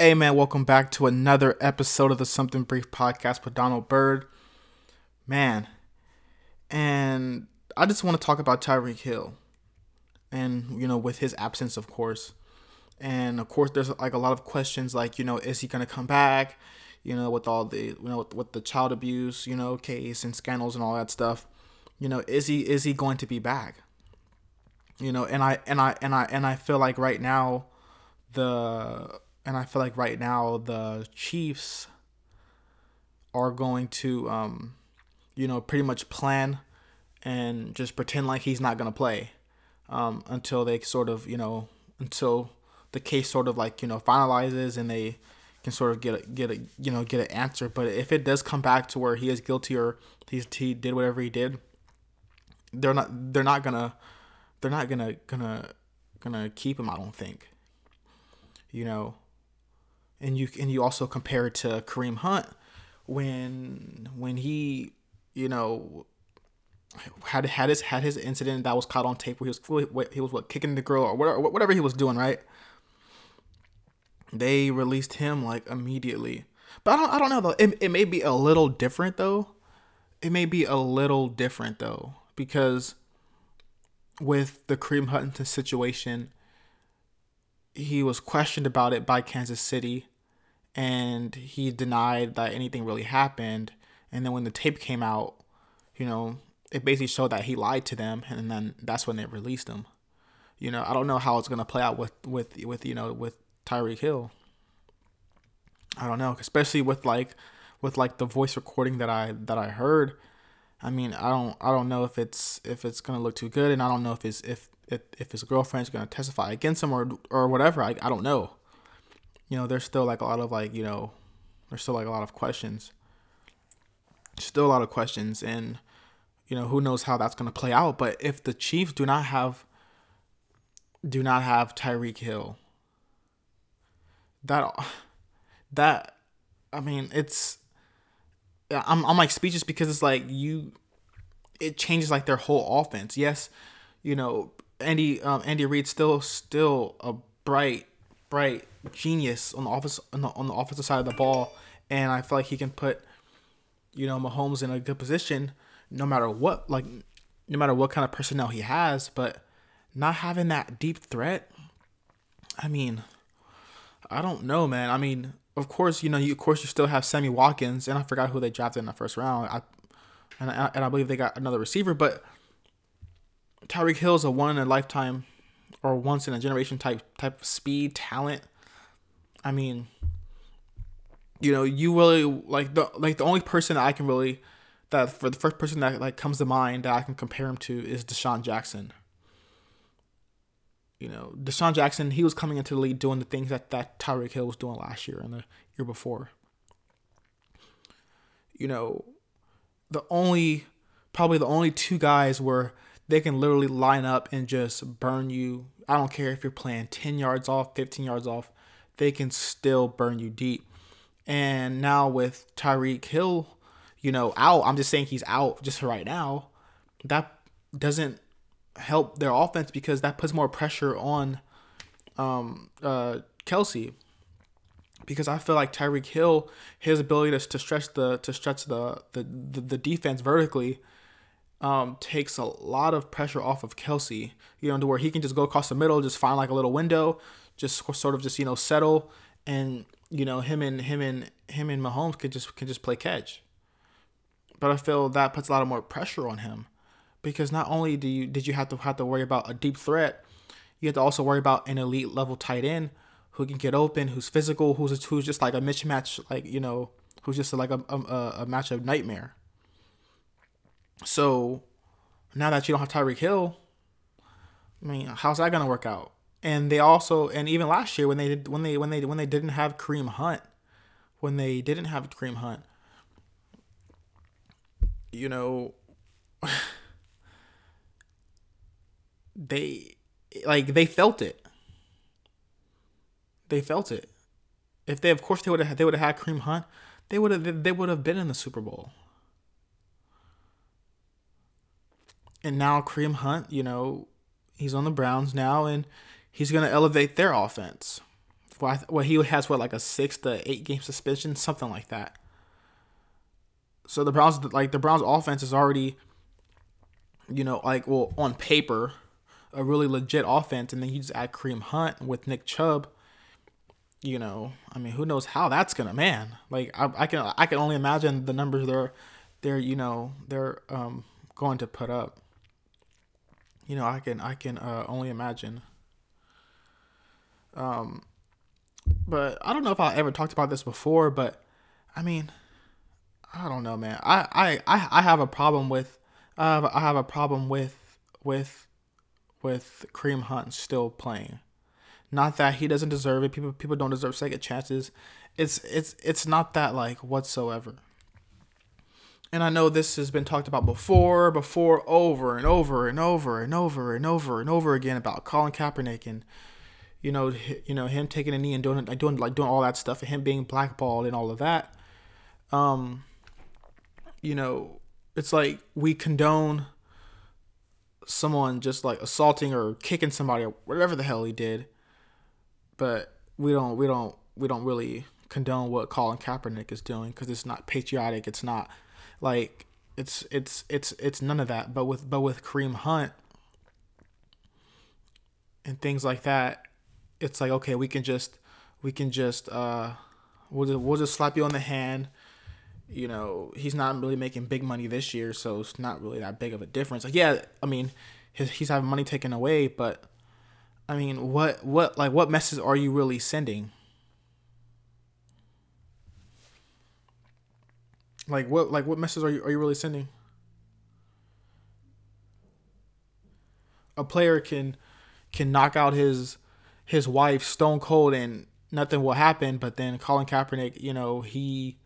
Hey man, welcome back to another episode of the Something Brief podcast with Donald Bird. Man, and I just want to talk about Tyreek Hill, and you know, with his absence, of course, and of course, there's like a lot of questions, like you know, is he gonna come back? You know, with all the you know with, with the child abuse, you know, case and scandals and all that stuff. You know, is he is he going to be back? You know, and I and I and I and I feel like right now, the and I feel like right now the Chiefs are going to, um, you know, pretty much plan and just pretend like he's not gonna play um, until they sort of, you know, until the case sort of like you know finalizes and they can sort of get a, get a you know get an answer. But if it does come back to where he is guilty or he's, he did whatever he did, they're not they're not gonna they're not gonna gonna gonna keep him. I don't think. You know, and you and you also compare it to Kareem Hunt when when he you know had had his had his incident that was caught on tape where he was he was what kicking the girl or whatever whatever he was doing right. They released him like immediately, but I don't I don't know though. It it may be a little different though. It may be a little different though because with the Kareem Hunt situation, he was questioned about it by Kansas City and he denied that anything really happened. And then when the tape came out, you know, it basically showed that he lied to them, and then that's when they released him. You know, I don't know how it's gonna play out with with with you know with Tyreek Hill. I don't know, especially with like with like the voice recording that I that I heard. I mean, I don't I don't know if it's if it's gonna look too good, and I don't know if his if if, if his girlfriend's gonna testify against him or or whatever. I I don't know you know, there's still like a lot of like, you know, there's still like a lot of questions. Still a lot of questions and you know, who knows how that's to play out, but if the Chiefs do not have do not have Tyreek Hill, that that I mean, it's I'm I'm like speechless because it's like you it changes like their whole offense. Yes, you know, Andy um, Andy Reid still still a bright bright genius on the office on the, on the offensive side of the ball, and I feel like he can put, you know, Mahomes in a good position, no matter what, like, no matter what kind of personnel he has. But not having that deep threat, I mean, I don't know, man. I mean, of course, you know, you of course you still have Sammy Watkins, and I forgot who they drafted in the first round. I and I, and I believe they got another receiver, but Tyreek Hill is a one in a lifetime or once in a generation type type of speed talent. I mean, you know, you really like the like the only person that I can really that for the first person that like comes to mind that I can compare him to is DeSean Jackson. Know, DeSean Jackson, he was coming into the league doing the things that that Tyreek Hill was doing last year and the year before. You know, the only probably the only two guys where they can literally line up and just burn you. I don't care if you're playing 10 yards off, 15 yards off, they can still burn you deep. And now with Tyreek Hill, you know, out, I'm just saying he's out just right now. That doesn't help their offense because that puts more pressure on um, uh, Kelce. Because I feel like Tyreek Hill, his ability to, to stretch the to stretch the the, the, the defense vertically um, takes a lot of pressure off of Kelce. you know, to where he can just go across the middle, just find like a little window, just sort of just you know settle, and you know him and him and him and Mahomes could just can just play catch. But I feel that puts a lot of more pressure on him, because not only do you did you have to have to worry about a deep threat, you have to also worry about an elite level tight end who can get open, who's physical, who's who's just like a mismatch, like you know, who's just like a a, a match of nightmare. So now that you don't have Tyreek Hill, I mean, how's that gonna work out? And they also, and even last year when they did, when they when they when they didn't have Kareem Hunt, when they didn't have Kareem Hunt, you know, they like they felt it. They felt it. If they, of course, they would have they would have had Kareem Hunt, they would have they would have been in the Super Bowl. and now Kareem Hunt, you know, he's on the Browns now, and he's going to elevate their offense, th- well, he has what like a six to eight game suspension, something like that. So the Browns, like the Browns' offense is already, you know, like well on paper, a really legit offense, and then you just add Kareem Hunt with Nick Chubb. You know, I mean, who knows how that's gonna man? Like I, I can I can only imagine the numbers they're they're you know they're um going to put up. You know, I can I can uh, only imagine. Um, but I don't know if I ever talked about this before, but I mean, I don't know, man. I I I, I have a problem with I have, I have a problem with with with Kareem Hunt still playing. Not that he doesn't deserve it. People people don't deserve second chances. It's it's it's not that like whatsoever. And I know this has been talked about before, before over and over and over and over and over and over again about Colin Kaepernick and you know, you know him taking a knee and doing like doing like doing all that stuff and him being blackballed and all of that. Um, you know, it's like we condone someone just like assaulting or kicking somebody or whatever the hell he did, but we don't we don't we don't really condone what Colin Kaepernick is doing because it's not patriotic. It's not like it's it's it's it's none of that. But with but with Kareem Hunt and things like that, it's like okay, we can just we can just uh we'll just, we'll just slap you on the hand. You know, he's not really making big money this year, so it's not really that big of a difference. Like, yeah, I mean, he's having money taken away, but I mean, what what like what message are you really sending? Like what like what message are you are you really sending? A player can can knock out his his wife stone cold and nothing will happen. But then Colin Kaepernick, you know, he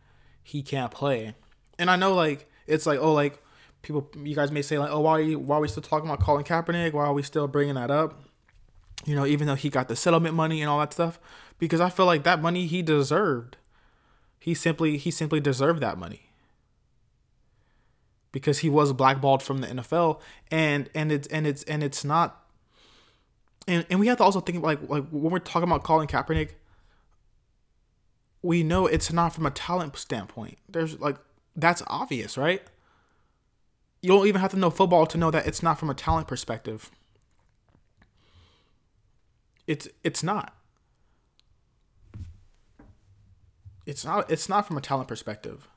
he can't play. And I know like it's like oh like people you guys may say like oh why are you, why are we still talking about Colin Kaepernick? Why are we still bringing that up? You know, even though he got the settlement money and all that stuff, because I feel like that money he deserved. He simply he simply deserved that money because he was blackballed from the NFL and and it's and it's and it's not and and we have to also think like like when we're talking about Colin Kaepernick, we know it's not from a talent standpoint. There's like that's obvious, right? You don't even have to know football to know that it's not from a talent perspective. It's it's not. It's not it's not from a talent perspective.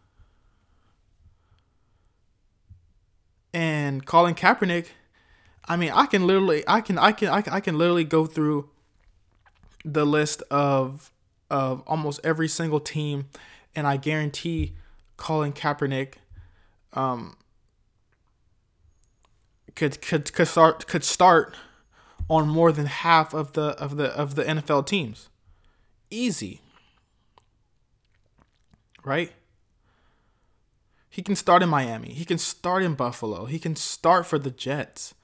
And Colin Kaepernick I mean, I can literally, I can, I can, I can, I can literally go through the list of of almost every single team, and I guarantee Colin Kaepernick, um, could could could start could start on more than half of the of the of the NFL teams, easy. Right. He can start in Miami. He can start in Buffalo. He can start for the Jets.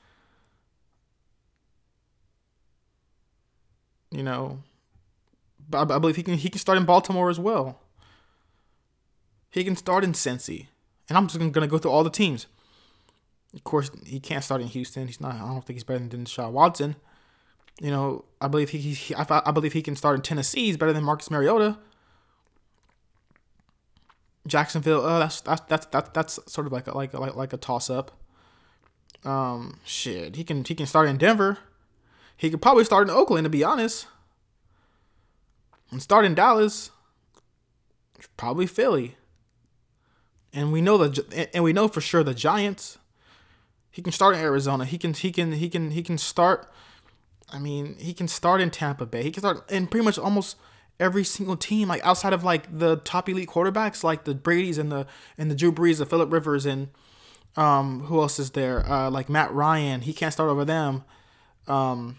You know, I, believe he can he can start in Baltimore as well. He can start in Cincy, and I'm just gonna go through all the teams. Of course, he can't start in Houston. He's not. I don't think he's better than Deshaun Watson. You know, I believe he, he I, I believe he can start in Tennessee. He's better than Marcus Mariota. Jacksonville, uh, that's that's that's that's that's sort of like a, like like like a toss up. Um, shit, he can he can start in Denver. He could probably start in Oakland, to be honest. And start in Dallas, probably Philly. And we know the and we know for sure the Giants. He can start in Arizona. He can he can he can he can start. I mean, he can start in Tampa Bay. He can start in pretty much almost every single team, like outside of like the top elite quarterbacks, like the Brady's and the and the Drew Brees, the Philip Rivers, and um, who else is there? Uh, like Matt Ryan. He can't start over them. Um,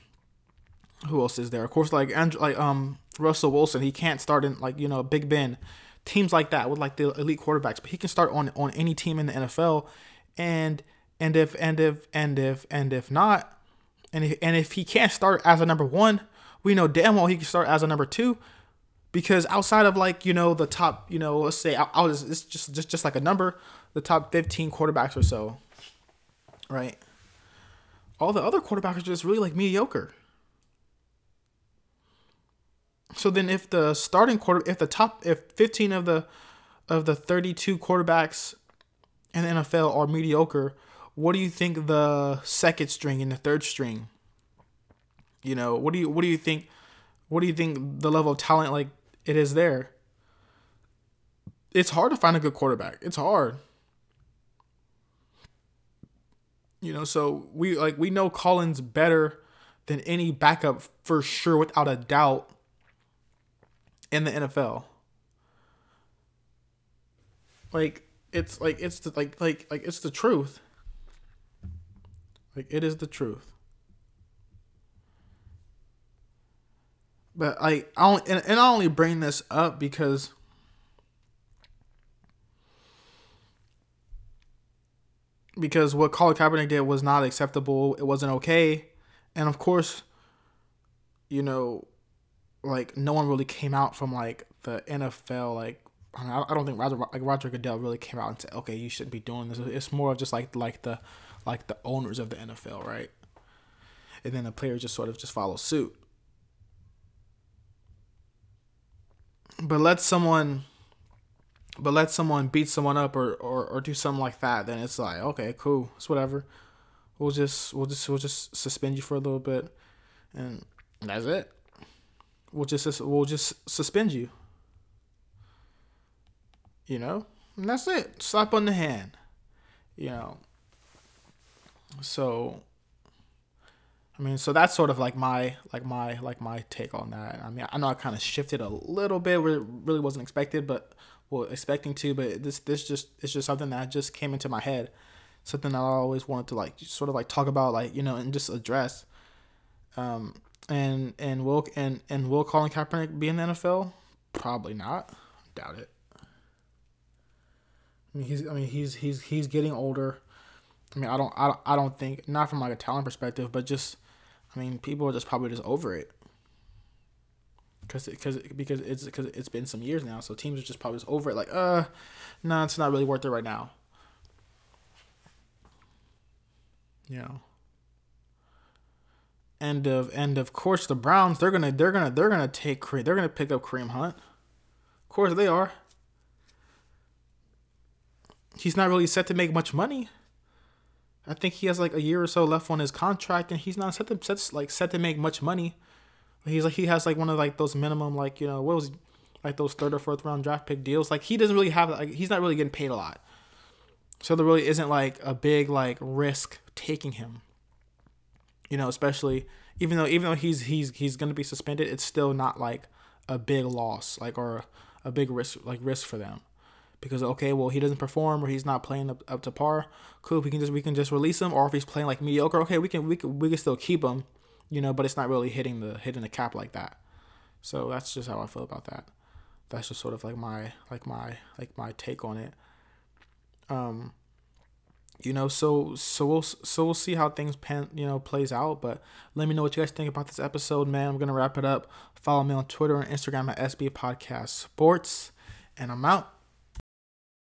who else is there? Of course, like Andrew, like um Russell Wilson, he can't start in like you know Big Ben, teams like that with like the elite quarterbacks, but he can start on on any team in the NFL, and and if and if and if and if not, and if, and if he can't start as a number one, we know damn well he can start as a number two, because outside of like you know the top you know let's say I'll, just it's just just just like a number, the top fifteen quarterbacks or so, right? All the other quarterbacks are just really like mediocre. So then, if the starting quarter, if the top, if 15 of the of the 32 quarterbacks in the NFL are mediocre, what do you think the second string and the third string? You know, what do you what do you think? What do you think the level of talent like it is there? It's hard to find a good quarterback. It's hard. You know, so we like we know Colin's better than any backup for sure, without a doubt, in the NFL. Like it's like it's the, like like like it's the truth. Like it is the truth. But I, I only, and, and I only bring this up because because what Colin Kaepernick did was not acceptable. It wasn't okay, and of course, you know, like no one really came out from like the NFL. Like I, don't think Roger like Roger Goodell really came out and said, "Okay, you shouldn't be doing this." It's more of just like like the like the owners of the NFL, right? And then the players just sort of just follow suit. But let someone but let someone beat someone up or, or, or do something like that, then it's like, okay, cool. It's whatever. We'll just we'll just we'll just suspend you for a little bit and that's it. We'll just we'll just suspend you. You know? And that's it. Slap on the hand. You know. So I mean, so that's sort of like my like my like my take on that. I mean, I know I kind of shifted a little bit where it really wasn't expected, but well, expecting to, but this this just it's just something that just came into my head, something that I always wanted to like sort of like talk about, like you know, and just address. Um, and and will and and will Colin Kaepernick be in the NFL? Probably not. Doubt it. I mean, he's I mean he's he's he's getting older. I mean, I don't, I don't, I don't think not from like a talent perspective, but just, I mean, people are just probably just over it. Cause, cause, because it's because it's been some years now, so teams are just probably just over it. Like, uh, no, nah, it's not really worth it right now. Know. And of and of course the Browns, they're gonna they're gonna they're gonna take they're gonna pick up Kareem Hunt. Of course they are. He's not really set to make much money. I think he has like a year or so left on his contract, and he's not set to set like set to make much money. He's like he has like one of like those minimum like you know what was like those third or fourth round draft pick deals. Like he doesn't really have like he's not really getting paid a lot, so there really isn't like a big like risk taking him. You know, especially even though even though he's he's he's gonna be suspended, it's still not like a big loss like or a big risk like risk for them because okay, well he doesn't perform or he's not playing up, up to par. Cool, we can just we can just release him, or if he's playing like mediocre, okay, we can we can we can still keep him, you know, but it's not really hitting the hitting the cap like that. So that's just how I feel about that. That's just sort of like my like my like my take on it. Um, you know, so so we'll so we'll see how things pan you know plays out. But let me know what you guys think about this episode, man. I'm gonna wrap it up. Follow me on Twitter and Instagram at SB Podcast Sports, and I'm out.